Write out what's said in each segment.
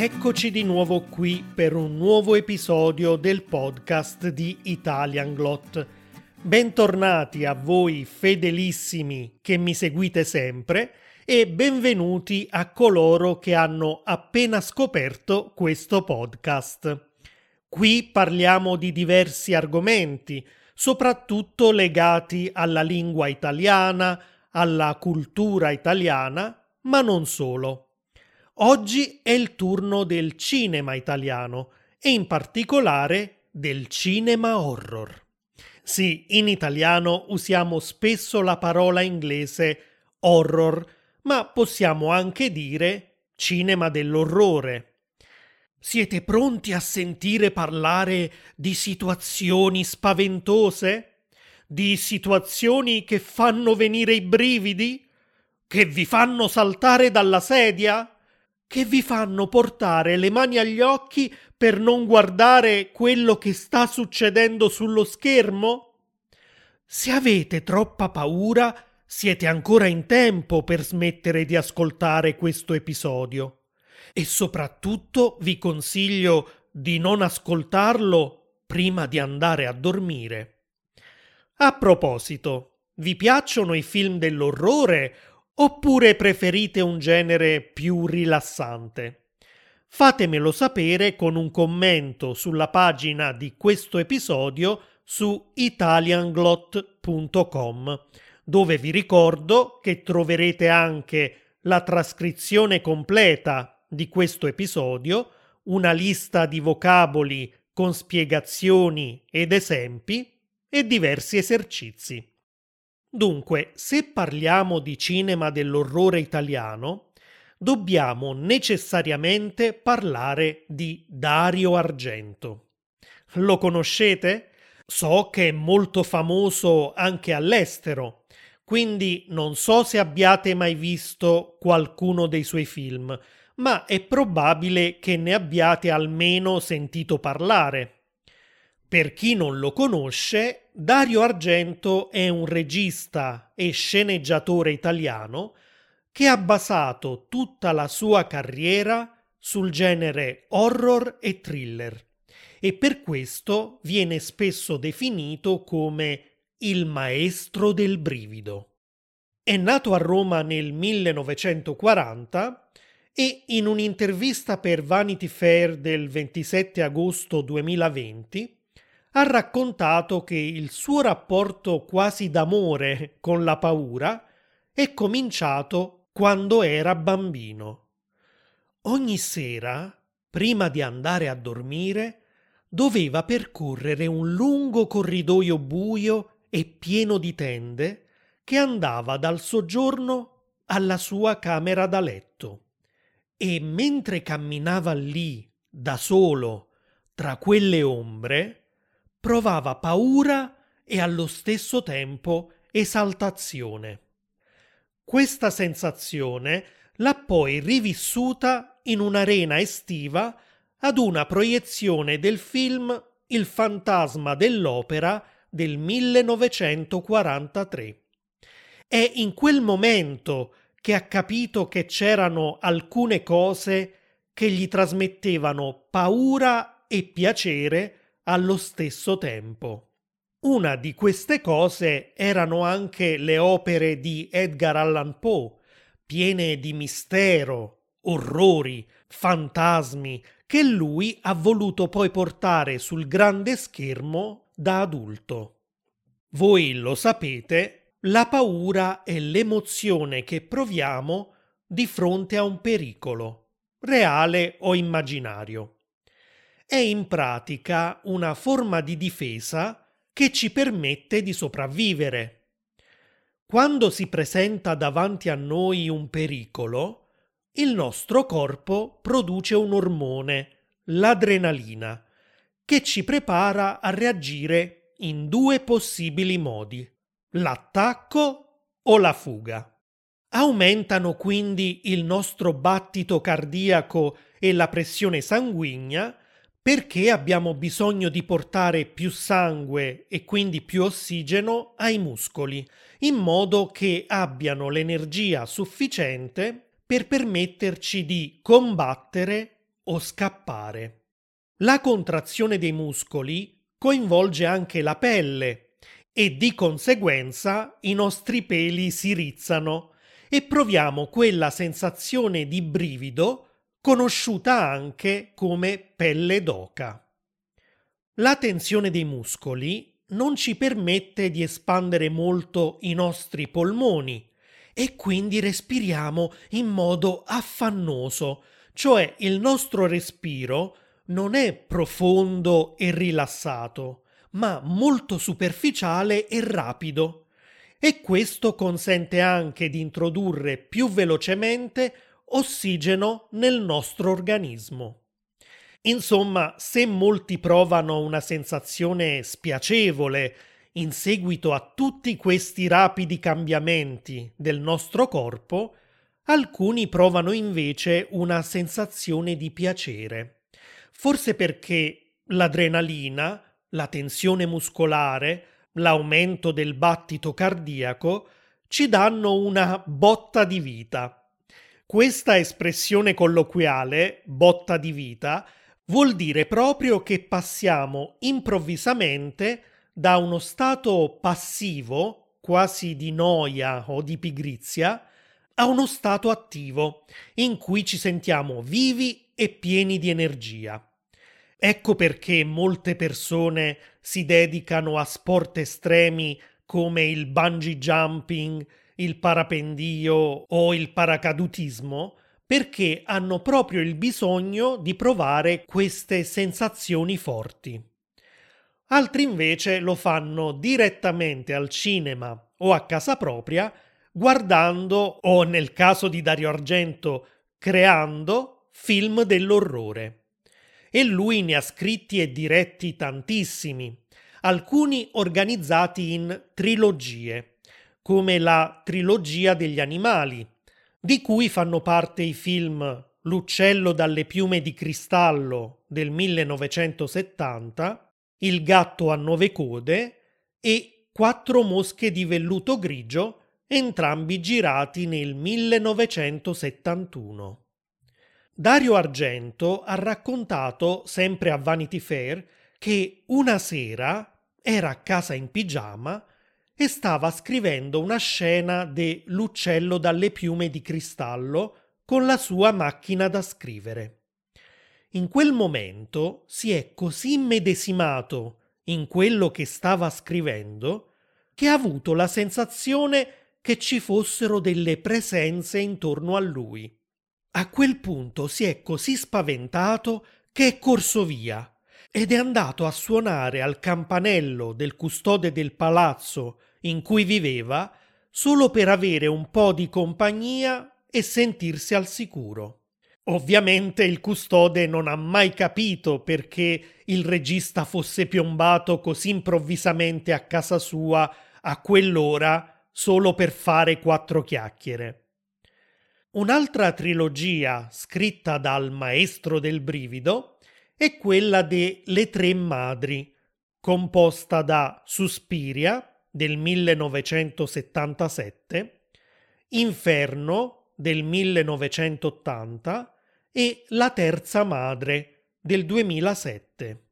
Eccoci di nuovo qui per un nuovo episodio del podcast di Italian Glot. Bentornati a voi fedelissimi che mi seguite sempre e benvenuti a coloro che hanno appena scoperto questo podcast. Qui parliamo di diversi argomenti, soprattutto legati alla lingua italiana, alla cultura italiana, ma non solo. Oggi è il turno del cinema italiano e in particolare del cinema horror. Sì, in italiano usiamo spesso la parola inglese horror, ma possiamo anche dire cinema dell'orrore. Siete pronti a sentire parlare di situazioni spaventose? Di situazioni che fanno venire i brividi? Che vi fanno saltare dalla sedia? Che vi fanno portare le mani agli occhi per non guardare quello che sta succedendo sullo schermo? Se avete troppa paura, siete ancora in tempo per smettere di ascoltare questo episodio. E soprattutto vi consiglio di non ascoltarlo prima di andare a dormire. A proposito, vi piacciono i film dell'orrore Oppure preferite un genere più rilassante? Fatemelo sapere con un commento sulla pagina di questo episodio su italianglot.com, dove vi ricordo che troverete anche la trascrizione completa di questo episodio, una lista di vocaboli con spiegazioni ed esempi e diversi esercizi. Dunque, se parliamo di cinema dell'orrore italiano, dobbiamo necessariamente parlare di Dario Argento. Lo conoscete? So che è molto famoso anche all'estero, quindi non so se abbiate mai visto qualcuno dei suoi film, ma è probabile che ne abbiate almeno sentito parlare. Per chi non lo conosce, Dario Argento è un regista e sceneggiatore italiano che ha basato tutta la sua carriera sul genere horror e thriller e per questo viene spesso definito come il maestro del brivido. È nato a Roma nel 1940 e in un'intervista per Vanity Fair del 27 agosto 2020 ha raccontato che il suo rapporto quasi d'amore con la paura è cominciato quando era bambino. Ogni sera, prima di andare a dormire, doveva percorrere un lungo corridoio buio e pieno di tende che andava dal soggiorno alla sua camera da letto. E mentre camminava lì, da solo, tra quelle ombre, provava paura e allo stesso tempo esaltazione. Questa sensazione l'ha poi rivissuta in un'arena estiva ad una proiezione del film Il fantasma dell'opera del 1943. È in quel momento che ha capito che c'erano alcune cose che gli trasmettevano paura e piacere allo stesso tempo. Una di queste cose erano anche le opere di Edgar Allan Poe, piene di mistero, orrori, fantasmi, che lui ha voluto poi portare sul grande schermo da adulto. Voi lo sapete, la paura è l'emozione che proviamo di fronte a un pericolo, reale o immaginario è in pratica una forma di difesa che ci permette di sopravvivere. Quando si presenta davanti a noi un pericolo, il nostro corpo produce un ormone, l'adrenalina, che ci prepara a reagire in due possibili modi, l'attacco o la fuga. Aumentano quindi il nostro battito cardiaco e la pressione sanguigna perché abbiamo bisogno di portare più sangue e quindi più ossigeno ai muscoli, in modo che abbiano l'energia sufficiente per permetterci di combattere o scappare. La contrazione dei muscoli coinvolge anche la pelle e di conseguenza i nostri peli si rizzano e proviamo quella sensazione di brivido conosciuta anche come pelle d'oca. La tensione dei muscoli non ci permette di espandere molto i nostri polmoni e quindi respiriamo in modo affannoso, cioè il nostro respiro non è profondo e rilassato, ma molto superficiale e rapido. E questo consente anche di introdurre più velocemente ossigeno nel nostro organismo. Insomma, se molti provano una sensazione spiacevole in seguito a tutti questi rapidi cambiamenti del nostro corpo, alcuni provano invece una sensazione di piacere. Forse perché l'adrenalina, la tensione muscolare, l'aumento del battito cardiaco ci danno una botta di vita. Questa espressione colloquiale, botta di vita, vuol dire proprio che passiamo improvvisamente da uno stato passivo, quasi di noia o di pigrizia, a uno stato attivo, in cui ci sentiamo vivi e pieni di energia. Ecco perché molte persone si dedicano a sport estremi come il bungee jumping, il parapendio o il paracadutismo, perché hanno proprio il bisogno di provare queste sensazioni forti. Altri invece lo fanno direttamente al cinema o a casa propria, guardando o nel caso di Dario Argento creando film dell'orrore. E lui ne ha scritti e diretti tantissimi, alcuni organizzati in trilogie, come la trilogia degli animali, di cui fanno parte i film L'uccello dalle piume di cristallo del 1970, Il gatto a nove code e Quattro mosche di velluto grigio, entrambi girati nel 1971. Dario Argento ha raccontato, sempre a Vanity Fair, che una sera era a casa in pigiama e stava scrivendo una scena de L'uccello dalle piume di cristallo con la sua macchina da scrivere. In quel momento si è così medesimato in quello che stava scrivendo che ha avuto la sensazione che ci fossero delle presenze intorno a lui. A quel punto si è così spaventato che è corso via ed è andato a suonare al campanello del custode del palazzo in cui viveva solo per avere un po' di compagnia e sentirsi al sicuro. Ovviamente il custode non ha mai capito perché il regista fosse piombato così improvvisamente a casa sua a quell'ora solo per fare quattro chiacchiere. Un'altra trilogia scritta dal maestro del brivido è quella de Le Tre Madri, composta da Suspiria, del 1977, Inferno del 1980 e La terza madre del 2007.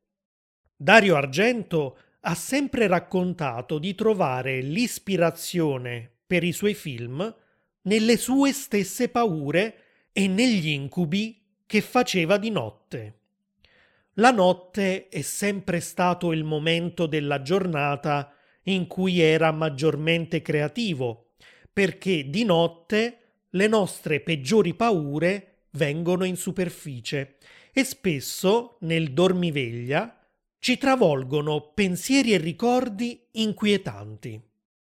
Dario Argento ha sempre raccontato di trovare l'ispirazione per i suoi film nelle sue stesse paure e negli incubi che faceva di notte. La notte è sempre stato il momento della giornata in cui era maggiormente creativo, perché di notte le nostre peggiori paure vengono in superficie e spesso nel dormiveglia ci travolgono pensieri e ricordi inquietanti.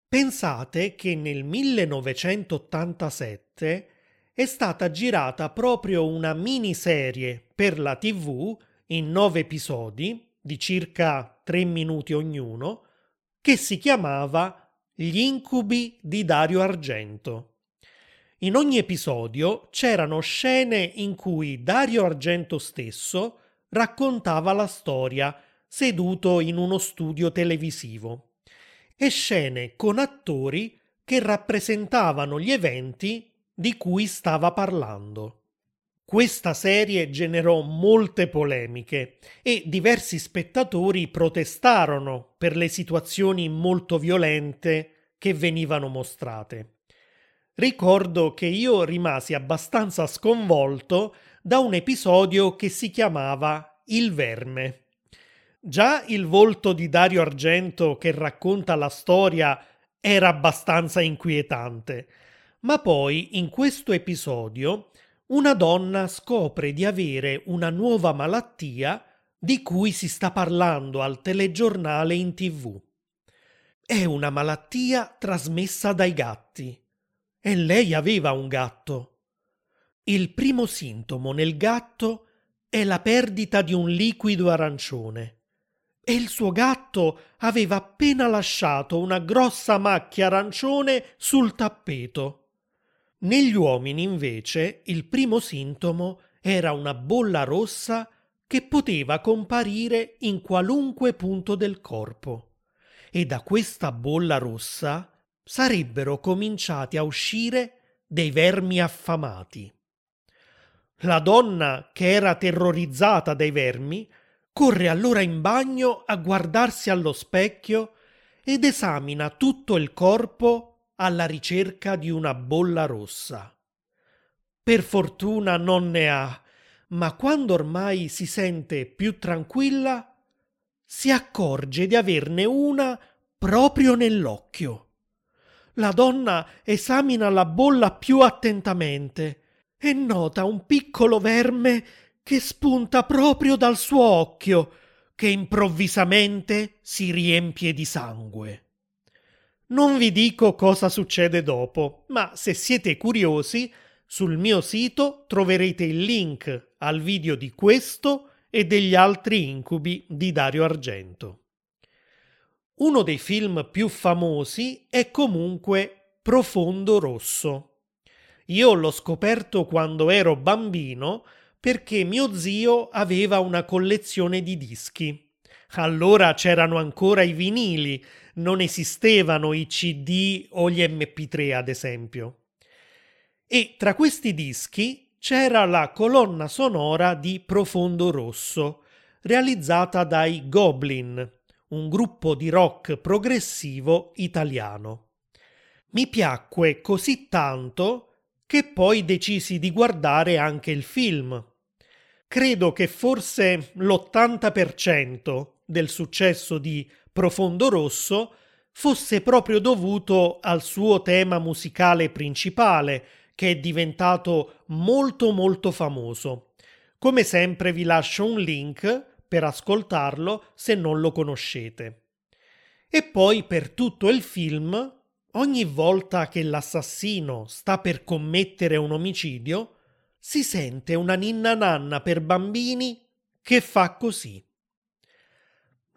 Pensate che nel 1987 è stata girata proprio una miniserie per la TV in nove episodi di circa tre minuti ognuno che si chiamava Gli incubi di Dario Argento. In ogni episodio c'erano scene in cui Dario Argento stesso raccontava la storia seduto in uno studio televisivo e scene con attori che rappresentavano gli eventi di cui stava parlando. Questa serie generò molte polemiche e diversi spettatori protestarono per le situazioni molto violente che venivano mostrate. Ricordo che io rimasi abbastanza sconvolto da un episodio che si chiamava Il Verme. Già il volto di Dario Argento che racconta la storia era abbastanza inquietante, ma poi in questo episodio una donna scopre di avere una nuova malattia di cui si sta parlando al telegiornale in tv. È una malattia trasmessa dai gatti. E lei aveva un gatto. Il primo sintomo nel gatto è la perdita di un liquido arancione. E il suo gatto aveva appena lasciato una grossa macchia arancione sul tappeto. Negli uomini, invece, il primo sintomo era una bolla rossa che poteva comparire in qualunque punto del corpo. E da questa bolla rossa sarebbero cominciati a uscire dei vermi affamati. La donna, che era terrorizzata dai vermi, corre allora in bagno a guardarsi allo specchio ed esamina tutto il corpo alla ricerca di una bolla rossa. Per fortuna non ne ha, ma quando ormai si sente più tranquilla, si accorge di averne una proprio nell'occhio. La donna esamina la bolla più attentamente e nota un piccolo verme che spunta proprio dal suo occhio, che improvvisamente si riempie di sangue. Non vi dico cosa succede dopo, ma se siete curiosi, sul mio sito troverete il link al video di questo e degli altri incubi di Dario Argento. Uno dei film più famosi è comunque Profondo Rosso. Io l'ho scoperto quando ero bambino perché mio zio aveva una collezione di dischi. Allora c'erano ancora i vinili, non esistevano i CD o gli MP3 ad esempio. E tra questi dischi c'era la colonna sonora di Profondo Rosso, realizzata dai Goblin, un gruppo di rock progressivo italiano. Mi piacque così tanto che poi decisi di guardare anche il film. Credo che forse l'80% del successo di Profondo Rosso fosse proprio dovuto al suo tema musicale principale, che è diventato molto molto famoso. Come sempre vi lascio un link per ascoltarlo se non lo conoscete. E poi per tutto il film, ogni volta che l'assassino sta per commettere un omicidio, si sente una ninna nanna per bambini che fa così.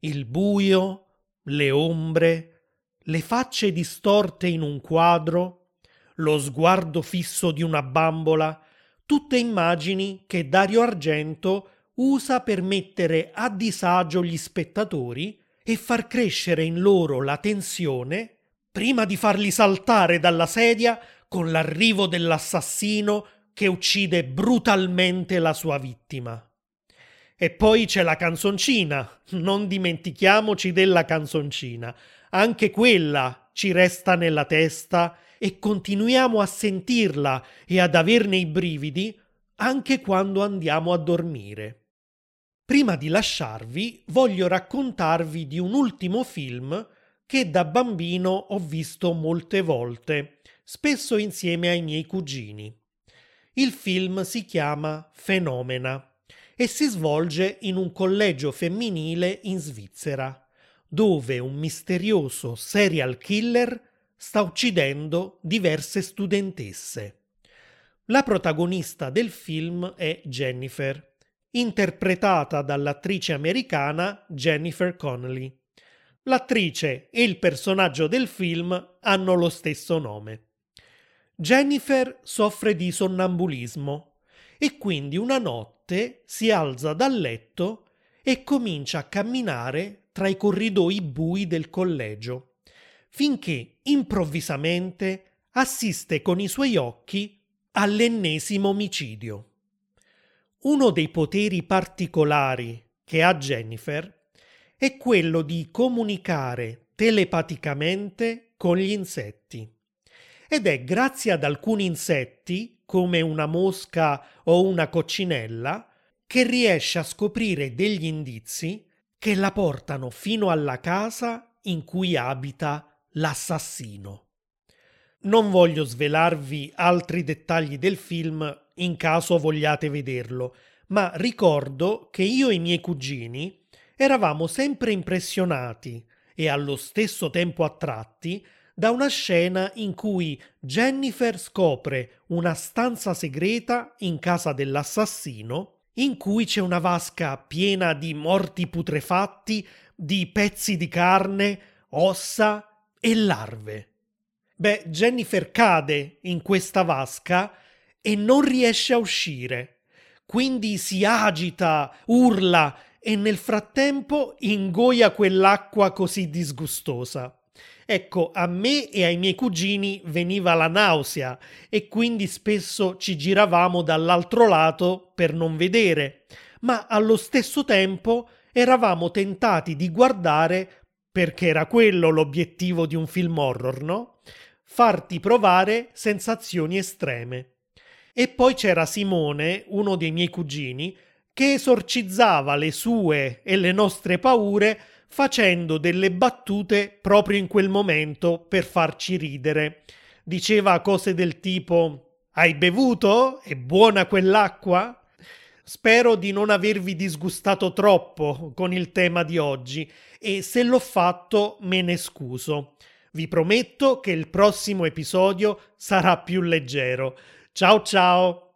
il buio, le ombre, le facce distorte in un quadro, lo sguardo fisso di una bambola, tutte immagini che Dario Argento usa per mettere a disagio gli spettatori e far crescere in loro la tensione prima di farli saltare dalla sedia con l'arrivo dell'assassino che uccide brutalmente la sua vittima. E poi c'è la canzoncina, non dimentichiamoci della canzoncina. Anche quella ci resta nella testa e continuiamo a sentirla e ad averne i brividi anche quando andiamo a dormire. Prima di lasciarvi, voglio raccontarvi di un ultimo film che da bambino ho visto molte volte, spesso insieme ai miei cugini. Il film si chiama Fenomena e si svolge in un collegio femminile in Svizzera, dove un misterioso serial killer sta uccidendo diverse studentesse. La protagonista del film è Jennifer interpretata dall'attrice americana Jennifer Connelly. L'attrice e il personaggio del film hanno lo stesso nome. Jennifer soffre di sonnambulismo e quindi una notte si alza dal letto e comincia a camminare tra i corridoi bui del collegio, finché improvvisamente assiste con i suoi occhi all'ennesimo omicidio. Uno dei poteri particolari che ha Jennifer è quello di comunicare telepaticamente con gli insetti. Ed è grazie ad alcuni insetti, come una mosca o una coccinella, che riesce a scoprire degli indizi che la portano fino alla casa in cui abita l'assassino. Non voglio svelarvi altri dettagli del film in caso vogliate vederlo, ma ricordo che io e i miei cugini eravamo sempre impressionati e allo stesso tempo attratti da una scena in cui Jennifer scopre una stanza segreta in casa dell'assassino in cui c'è una vasca piena di morti putrefatti, di pezzi di carne, ossa e larve. Beh, Jennifer cade in questa vasca e non riesce a uscire. Quindi si agita, urla e nel frattempo ingoia quell'acqua così disgustosa. Ecco, a me e ai miei cugini veniva la nausea e quindi spesso ci giravamo dall'altro lato per non vedere, ma allo stesso tempo eravamo tentati di guardare, perché era quello l'obiettivo di un film horror, no? Farti provare sensazioni estreme. E poi c'era Simone, uno dei miei cugini, che esorcizzava le sue e le nostre paure facendo delle battute proprio in quel momento per farci ridere. Diceva cose del tipo Hai bevuto? È buona quell'acqua? Spero di non avervi disgustato troppo con il tema di oggi e se l'ho fatto me ne scuso. Vi prometto che il prossimo episodio sarà più leggero. Ciao ciao!